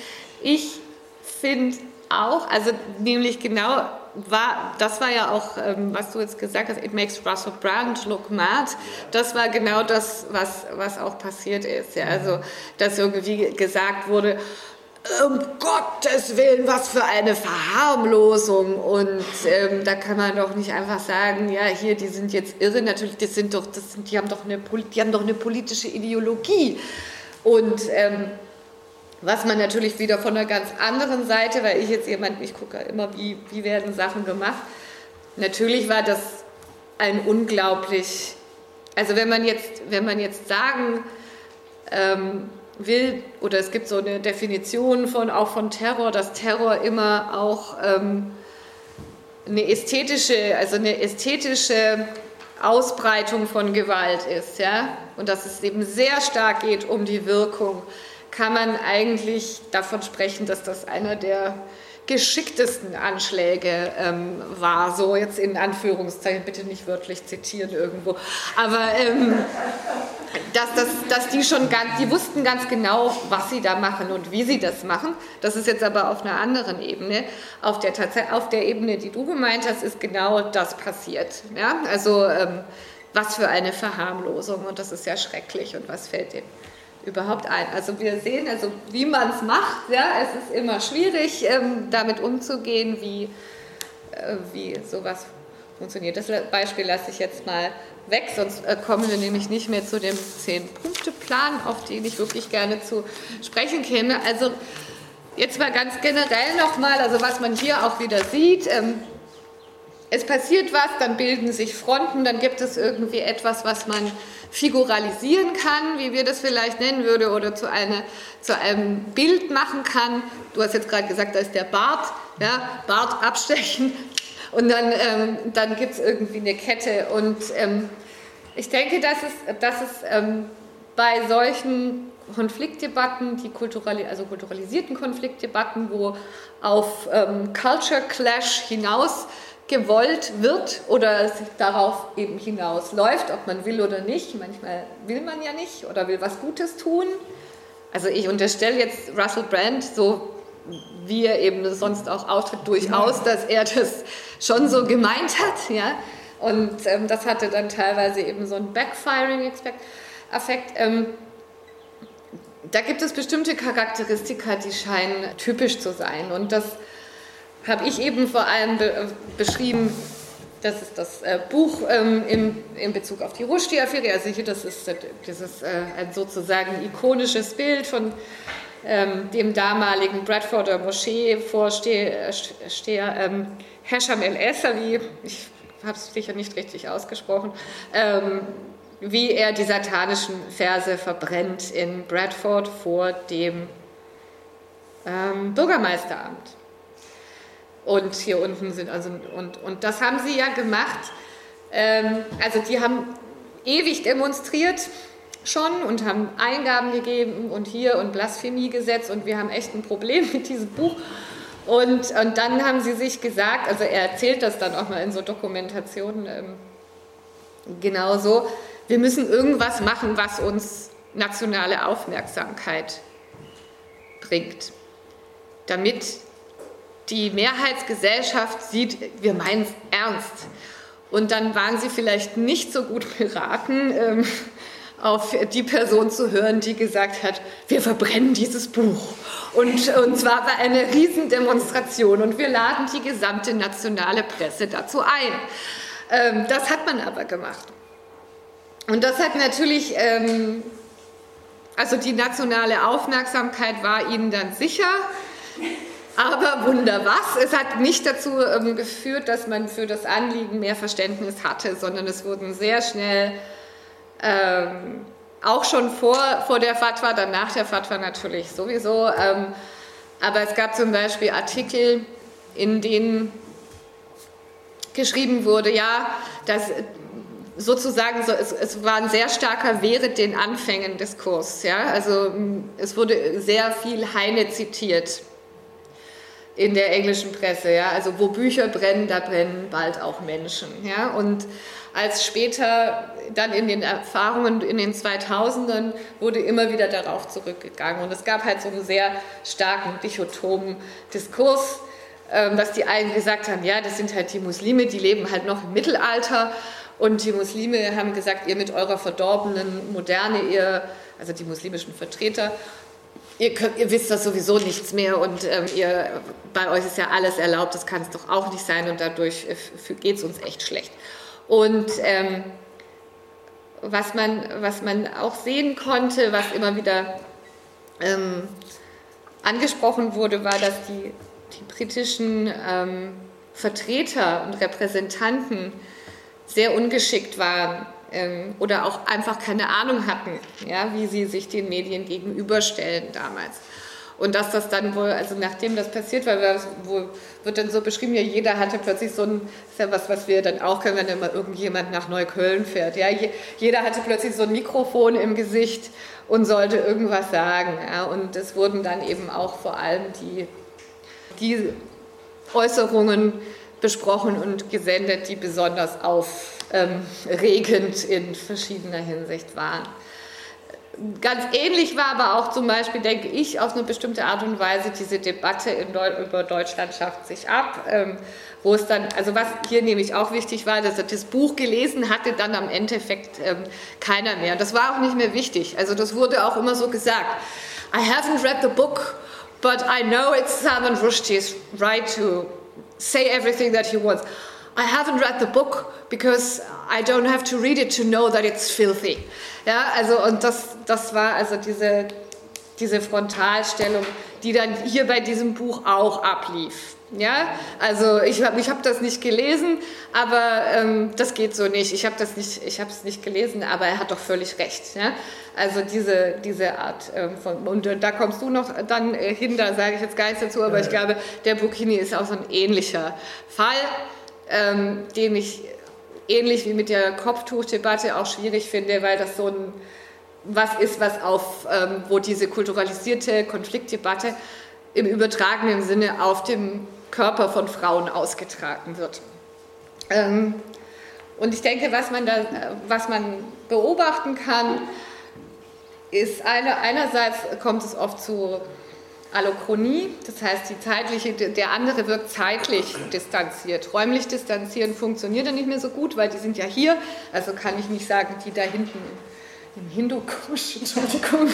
Ich finde auch, also nämlich genau war, das war ja auch, ähm, was du jetzt gesagt hast, it makes Russell Brand look mad. Das war genau das, was, was auch passiert ist. Ja? Also, dass irgendwie gesagt wurde, um Gottes Willen, was für eine Verharmlosung. Und ähm, da kann man doch nicht einfach sagen, ja, hier, die sind jetzt irre. Natürlich, das sind doch, das sind, die, haben doch eine, die haben doch eine politische Ideologie. Und ähm, was man natürlich wieder von einer ganz anderen Seite, weil ich jetzt jemand, ich gucke immer, wie, wie werden Sachen gemacht. Natürlich war das ein unglaublich, also wenn man jetzt, wenn man jetzt sagen ähm, will, oder es gibt so eine Definition von, auch von Terror, dass Terror immer auch ähm, eine ästhetische, also eine ästhetische Ausbreitung von Gewalt ist, ja, und dass es eben sehr stark geht um die Wirkung, kann man eigentlich davon sprechen, dass das einer der geschicktesten Anschläge ähm, war, so jetzt in Anführungszeichen, bitte nicht wörtlich zitieren irgendwo, aber ähm, dass, dass, dass die schon ganz, die wussten ganz genau, was sie da machen und wie sie das machen. Das ist jetzt aber auf einer anderen Ebene. Auf der, auf der Ebene, die du gemeint hast, ist genau das passiert. Ja? Also ähm, was für eine Verharmlosung und das ist ja schrecklich und was fällt dem überhaupt ein. Also wir sehen, also wie man es macht, ja, es ist immer schwierig, ähm, damit umzugehen, wie, äh, wie sowas funktioniert. Das Beispiel lasse ich jetzt mal weg, sonst äh, kommen wir nämlich nicht mehr zu dem Zehn-Punkte-Plan, auf den ich wirklich gerne zu sprechen käme. Also jetzt mal ganz generell nochmal, also was man hier auch wieder sieht, ähm, es passiert was, dann bilden sich Fronten, dann gibt es irgendwie etwas, was man figuralisieren kann, wie wir das vielleicht nennen würde, oder zu, eine, zu einem Bild machen kann. Du hast jetzt gerade gesagt, da ist der Bart, ja, Bart abstechen und dann, ähm, dann gibt es irgendwie eine Kette. Und ähm, ich denke, dass es, dass es ähm, bei solchen Konfliktdebatten, die kulturali also kulturalisierten Konfliktdebatten, wo auf ähm, Culture Clash hinaus gewollt wird oder darauf eben hinausläuft, ob man will oder nicht. Manchmal will man ja nicht oder will was Gutes tun. Also ich unterstelle jetzt Russell Brand, so wie er eben sonst auch auftritt, durchaus, dass er das schon so gemeint hat. Ja? Und ähm, das hatte dann teilweise eben so einen Backfiring-Effekt. Ähm, da gibt es bestimmte Charakteristika, die scheinen typisch zu sein. Und das habe ich eben vor allem be äh, beschrieben, das ist das äh, Buch ähm, im, in Bezug auf die Rushdie-Affäre. Also hier, das ist, das ist äh, ein sozusagen ikonisches Bild von ähm, dem damaligen Bradforder Moschee-Vorsteher ähm, Hesham el-Essawi, ich habe es sicher nicht richtig ausgesprochen, ähm, wie er die satanischen Verse verbrennt in Bradford vor dem ähm, Bürgermeisteramt. Und hier unten sind also, und, und das haben sie ja gemacht. Ähm, also die haben ewig demonstriert schon und haben Eingaben gegeben und hier und Blasphemiegesetz und wir haben echt ein Problem <laughs> mit diesem Buch. Und, und dann haben sie sich gesagt, also er erzählt das dann auch mal in so Dokumentationen ähm, genauso, wir müssen irgendwas machen, was uns nationale Aufmerksamkeit bringt, damit die Mehrheitsgesellschaft sieht, wir meinen es ernst. Und dann waren sie vielleicht nicht so gut beraten, ähm, auf die Person zu hören, die gesagt hat, wir verbrennen dieses Buch. Und, und zwar bei einer Riesendemonstration und wir laden die gesamte nationale Presse dazu ein. Ähm, das hat man aber gemacht. Und das hat natürlich, ähm, also die nationale Aufmerksamkeit war ihnen dann sicher. Aber Wunder was, es hat nicht dazu ähm, geführt, dass man für das Anliegen mehr Verständnis hatte, sondern es wurden sehr schnell, ähm, auch schon vor, vor der Fatwa, dann nach der Fatwa natürlich sowieso, ähm, aber es gab zum Beispiel Artikel, in denen geschrieben wurde, ja, dass sozusagen so, es, es, war ein sehr starker während den Anfängen Diskurs. Ja? Also es wurde sehr viel Heine zitiert in der englischen Presse. Ja? Also wo Bücher brennen, da brennen bald auch Menschen. Ja? Und als später dann in den Erfahrungen in den 2000ern wurde immer wieder darauf zurückgegangen. Und es gab halt so einen sehr starken dichotomen Diskurs, ähm, dass die einen gesagt haben, ja, das sind halt die Muslime, die leben halt noch im Mittelalter. Und die Muslime haben gesagt, ihr mit eurer verdorbenen Moderne, ihr, also die muslimischen Vertreter, ihr, könnt, ihr wisst das sowieso nichts mehr und ähm, ihr, bei euch ist ja alles erlaubt, das kann es doch auch nicht sein und dadurch äh, geht es uns echt schlecht. Und ähm, was, man, was man auch sehen konnte, was immer wieder ähm, angesprochen wurde, war, dass die, die britischen ähm, Vertreter und Repräsentanten sehr ungeschickt waren ähm, oder auch einfach keine Ahnung hatten, ja, wie sie sich den Medien gegenüberstellen damals. Und dass das dann wohl, also nachdem das passiert war, wo, wird dann so beschrieben, ja, jeder hatte plötzlich so ein, ist ja was, was wir dann auch können, wenn immer irgendjemand nach Neukölln fährt. Ja, jeder hatte plötzlich so ein Mikrofon im Gesicht und sollte irgendwas sagen. Ja, und es wurden dann eben auch vor allem die, die Äußerungen besprochen und gesendet, die besonders aufregend in verschiedener Hinsicht waren. Ganz ähnlich war aber auch zum Beispiel, denke ich, auf eine bestimmte Art und Weise diese Debatte Deu über Deutschland schafft sich ab, ähm, wo es dann, also was hier nämlich auch wichtig war, dass er das Buch gelesen hatte, dann am Endeffekt ähm, keiner mehr. Das war auch nicht mehr wichtig. Also das wurde auch immer so gesagt. I haven't read the book, but I know it's Salman Rushdie's right to say everything that he wants. I haven't read the book because I don't have to read it to know that it's filthy. Ja, also und das, das war also diese, diese Frontalstellung, die dann hier bei diesem Buch auch ablief. Ja, also ich habe ich hab das nicht gelesen, aber ähm, das geht so nicht. Ich habe das nicht, ich habe es nicht gelesen, aber er hat doch völlig recht. Ja? Also diese, diese Art ähm, von und äh, da kommst du noch dann äh, hin, da sage ich jetzt gar nichts dazu, aber ich glaube, der Burkini ist auch so ein ähnlicher Fall, ähm, den ich ähnlich wie mit der Kopftuchdebatte auch schwierig finde, weil das so ein was ist, was auf, ähm, wo diese kulturalisierte Konfliktdebatte im übertragenen Sinne auf dem Körper von Frauen ausgetragen wird. Ähm, und ich denke, was man, da, was man beobachten kann, ist eine, einerseits kommt es oft zu Allochronie, das heißt, die zeitliche, der andere wirkt zeitlich distanziert. Räumlich distanzieren funktioniert dann nicht mehr so gut, weil die sind ja hier, also kann ich nicht sagen, die da hinten im Hindukusch, Entschuldigung,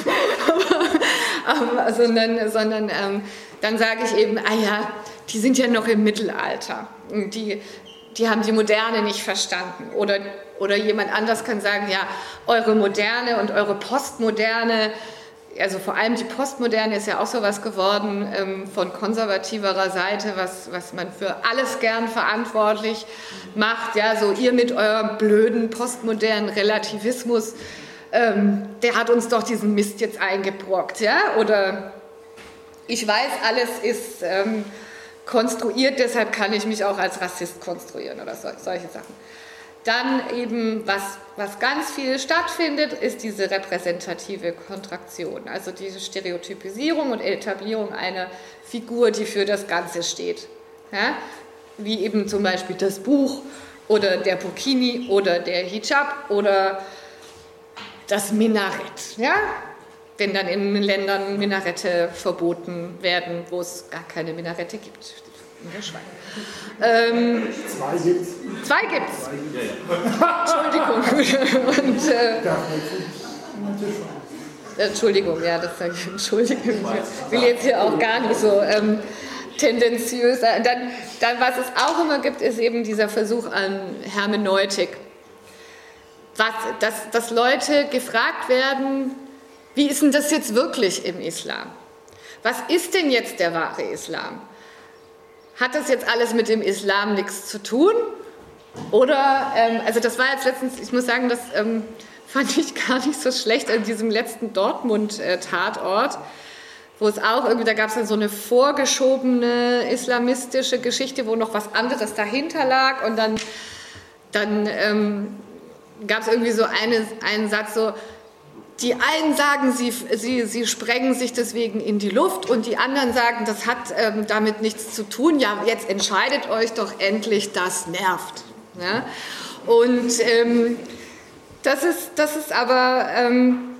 aber, <laughs> aber, sondern, sondern ähm, dann sage ich eben, ah ja, die sind ja noch im Mittelalter. Die, die haben die Moderne nicht verstanden. Oder, oder jemand anders kann sagen, ja, eure Moderne und eure Postmoderne also vor allem die Postmoderne ist ja auch so was geworden ähm, von konservativerer Seite, was, was man für alles gern verantwortlich macht. Ja, so ihr mit eurem blöden postmodernen Relativismus, ähm, der hat uns doch diesen Mist jetzt eingebrockt. Ja? Oder ich weiß, alles ist ähm, konstruiert, deshalb kann ich mich auch als Rassist konstruieren oder so, solche Sachen. Dann eben, was, was ganz viel stattfindet, ist diese repräsentative Kontraktion, also diese Stereotypisierung und Etablierung einer Figur, die für das Ganze steht. Ja? Wie eben zum Beispiel das Buch oder der Burkini oder der Hijab oder das Minarett. Ja? Wenn dann in Ländern Minarette verboten werden, wo es gar keine Minarette gibt in der Schweiz. Ähm, zwei gibt's. Zwei gibt's. Entschuldigung. <laughs> Und, äh, Entschuldigung, ja, das sage ich. Entschuldigung. Ich will jetzt hier auch gar nicht so ähm, tendenziös sein. Dann, dann, was es auch immer gibt, ist eben dieser Versuch an Hermeneutik. Was, dass, dass Leute gefragt werden, wie ist denn das jetzt wirklich im Islam? Was ist denn jetzt der wahre Islam? Hat das jetzt alles mit dem Islam nichts zu tun? Oder, ähm, also das war jetzt letztens, ich muss sagen, das ähm, <laughs> fand ich gar nicht so schlecht an diesem letzten Dortmund-Tatort, wo es auch irgendwie, da gab es dann so eine vorgeschobene islamistische Geschichte, wo noch was anderes dahinter lag und dann, dann ähm, gab es irgendwie so eine, einen Satz so, die einen sagen, sie, sie, sie sprengen sich deswegen in die Luft und die anderen sagen, das hat ähm, damit nichts zu tun. Ja, jetzt entscheidet euch doch endlich, das nervt. Ja? Und ähm, das, ist, das ist aber ähm,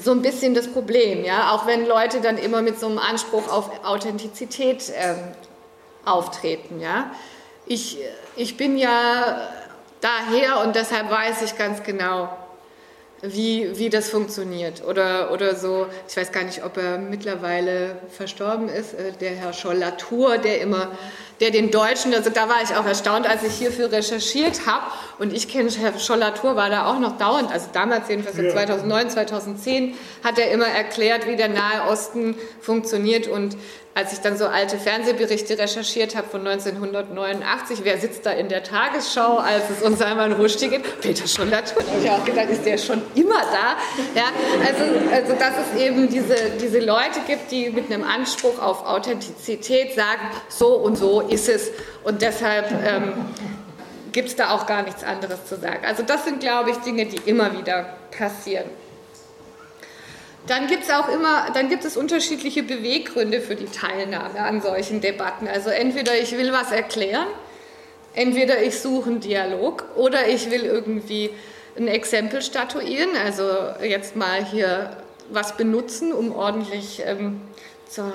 so ein bisschen das Problem, ja? auch wenn Leute dann immer mit so einem Anspruch auf Authentizität ähm, auftreten. Ja? Ich, ich bin ja daher und deshalb weiß ich ganz genau, wie, wie das funktioniert. Oder, oder so, ich weiß gar nicht, ob er mittlerweile verstorben ist, äh, der Herr Scholl-Latour, der immer, der den Deutschen, also da war ich auch erstaunt, als ich hierfür recherchiert habe. Und ich kenne Herr Scholl-Latour, war da auch noch dauernd, also damals jedenfalls ja. 2009, 2010, hat er immer erklärt, wie der Nahe Osten funktioniert und als ich dann so alte Fernsehberichte recherchiert habe von 1989, wer sitzt da in der Tagesschau, als es um Salman Rushdie geht? Peter Schollatur. Da habe ich auch gedacht, ist der schon immer da? Ja, also, also dass es eben diese, diese Leute gibt, die mit einem Anspruch auf Authentizität sagen, so und so ist es. Und deshalb ähm, gibt es da auch gar nichts anderes zu sagen. Also das sind, glaube ich, Dinge, die immer wieder passieren. Dann gibt es auch immer, dann gibt es unterschiedliche Beweggründe für die Teilnahme an solchen Debatten. Also entweder ich will was erklären, entweder ich suche einen Dialog oder ich will irgendwie ein Exempel statuieren, also jetzt mal hier was benutzen, um ordentlich ähm, zu,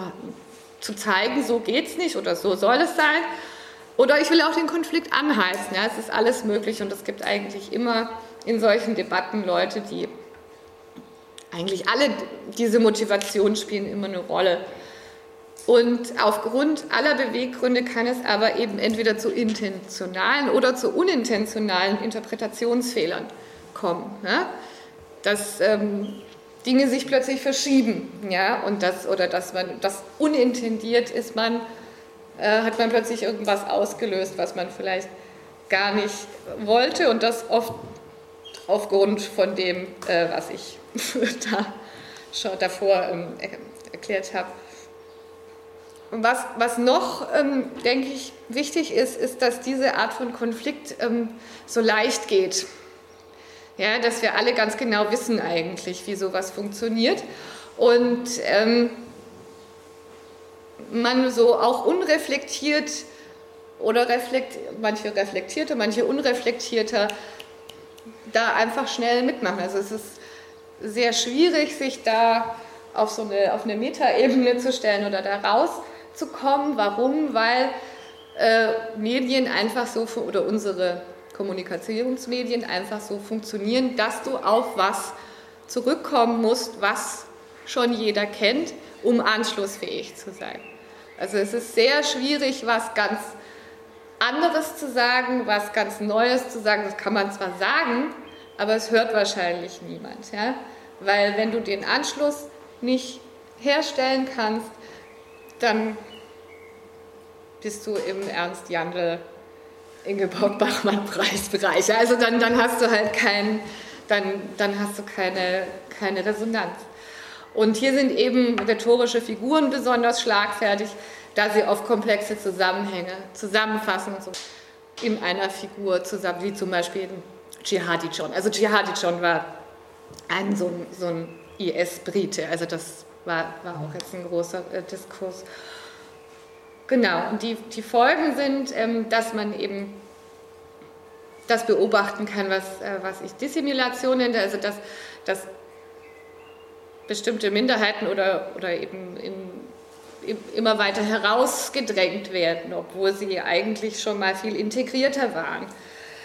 zu zeigen, so geht es nicht oder so soll es sein. Oder ich will auch den Konflikt anheizen. Ja, es ist alles möglich und es gibt eigentlich immer in solchen Debatten Leute, die eigentlich alle diese Motivationen spielen immer eine Rolle. Und aufgrund aller Beweggründe kann es aber eben entweder zu intentionalen oder zu unintentionalen Interpretationsfehlern kommen. Ja? Dass ähm, Dinge sich plötzlich verschieben, ja, und das, oder dass man das unintendiert ist, man äh, hat man plötzlich irgendwas ausgelöst, was man vielleicht gar nicht wollte und das oft aufgrund von dem, äh, was ich <laughs> da schon davor ähm, erklärt habe. Was, was noch, ähm, denke ich, wichtig ist, ist, dass diese Art von Konflikt ähm, so leicht geht. Ja, dass wir alle ganz genau wissen eigentlich, wie sowas funktioniert. Und ähm, man so auch unreflektiert oder reflekt, manche reflektierter, manche unreflektierter da einfach schnell mitmachen. Also es ist sehr schwierig, sich da auf so eine, auf eine Metaebene zu stellen oder da rauszukommen. Warum? Weil äh, Medien einfach so, oder unsere Kommunikationsmedien einfach so funktionieren, dass du auf was zurückkommen musst, was schon jeder kennt, um anschlussfähig zu sein. Also es ist sehr schwierig, was ganz anderes zu sagen, was ganz Neues zu sagen. Das kann man zwar sagen, aber es hört wahrscheinlich niemand. Ja? Weil wenn du den Anschluss nicht herstellen kannst, dann bist du im Ernst Jandl Ingeborg Bachmann Preisbereich. Also dann, dann hast du halt kein, dann, dann hast du keine, keine Resonanz. Und hier sind eben rhetorische Figuren besonders schlagfertig, da sie oft komplexe Zusammenhänge zusammenfassen so in einer Figur zusammen, wie zum Beispiel Jihadi John. Also Jihadi John war ein so ein, so ein IS-Brite, also das war, war auch jetzt ein großer äh, Diskurs. Genau, und die, die Folgen sind, ähm, dass man eben das beobachten kann, was, äh, was ich Dissimulation nenne, also dass, dass bestimmte Minderheiten oder, oder eben in, in, immer weiter herausgedrängt werden, obwohl sie eigentlich schon mal viel integrierter waren.